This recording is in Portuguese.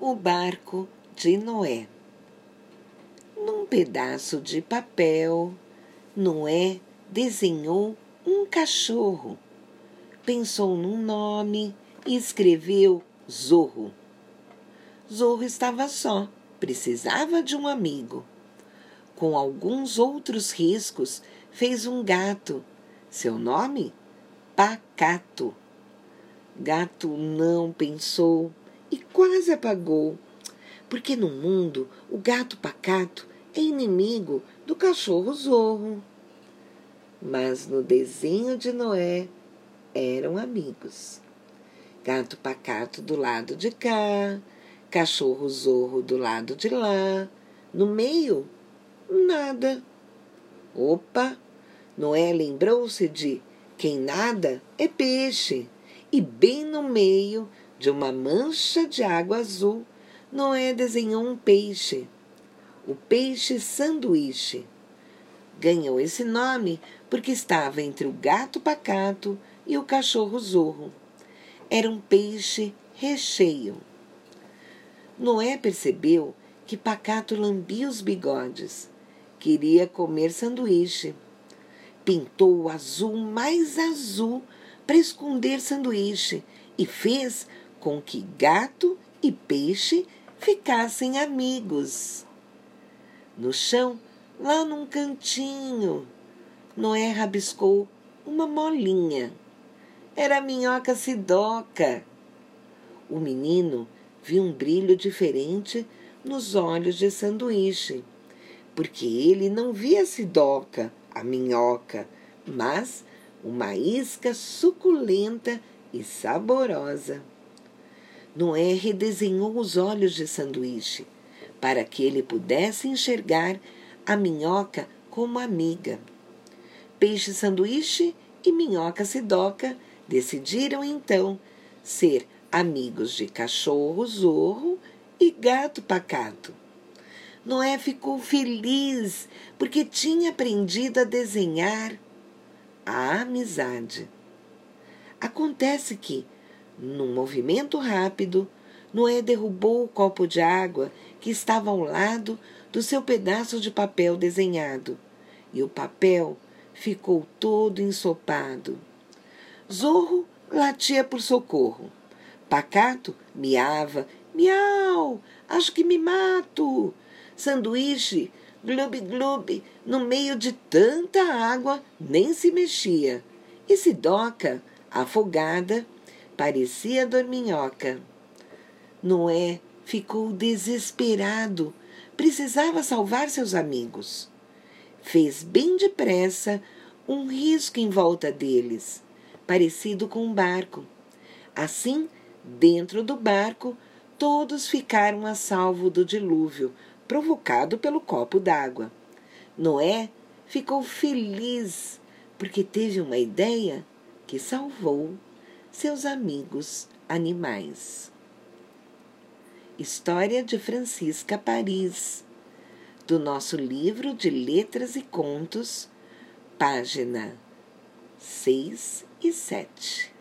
O barco de Noé. Num pedaço de papel, Noé desenhou um cachorro. Pensou num nome e escreveu Zorro. Zorro estava só, precisava de um amigo. Com alguns outros riscos, fez um gato. Seu nome? Pacato. Gato não pensou e quase apagou, porque no mundo o gato pacato é inimigo do cachorro zorro. Mas no desenho de Noé eram amigos. Gato pacato do lado de cá, cachorro zorro do lado de lá, no meio, nada. Opa! Noé lembrou-se de quem nada é peixe, e bem no meio de uma mancha de água azul, Noé desenhou um peixe, o peixe sanduíche. Ganhou esse nome porque estava entre o gato pacato e o cachorro zorro. Era um peixe recheio. Noé percebeu que Pacato lambia os bigodes. Queria comer sanduíche. Pintou o azul mais azul para esconder sanduíche e fez com que gato e peixe ficassem amigos. No chão, lá num cantinho, Noé rabiscou uma molinha. Era a minhoca sidoca. O menino vi um brilho diferente nos olhos de sanduíche, porque ele não via a sidoca, a minhoca, mas uma isca suculenta e saborosa. Noé redesenhou os olhos de sanduíche para que ele pudesse enxergar a minhoca como amiga. Peixe sanduíche e minhoca sidoca decidiram então ser amigos de cachorro zorro e gato pacato. Noé ficou feliz porque tinha aprendido a desenhar a amizade. Acontece que, num movimento rápido, Noé derrubou o copo de água que estava ao lado do seu pedaço de papel desenhado, e o papel ficou todo ensopado. Zorro latia por socorro. Pacato miava, miau, acho que me mato. Sanduíche, glub glub, no meio de tanta água, nem se mexia. E Sidoca, afogada, parecia dorminhoca. Noé ficou desesperado. Precisava salvar seus amigos. Fez bem depressa um risco em volta deles, parecido com um barco. Assim, Dentro do barco, todos ficaram a salvo do dilúvio provocado pelo copo d'água. Noé ficou feliz porque teve uma ideia que salvou seus amigos animais. História de Francisca Paris, do nosso livro de Letras e Contos, página 6 e 7.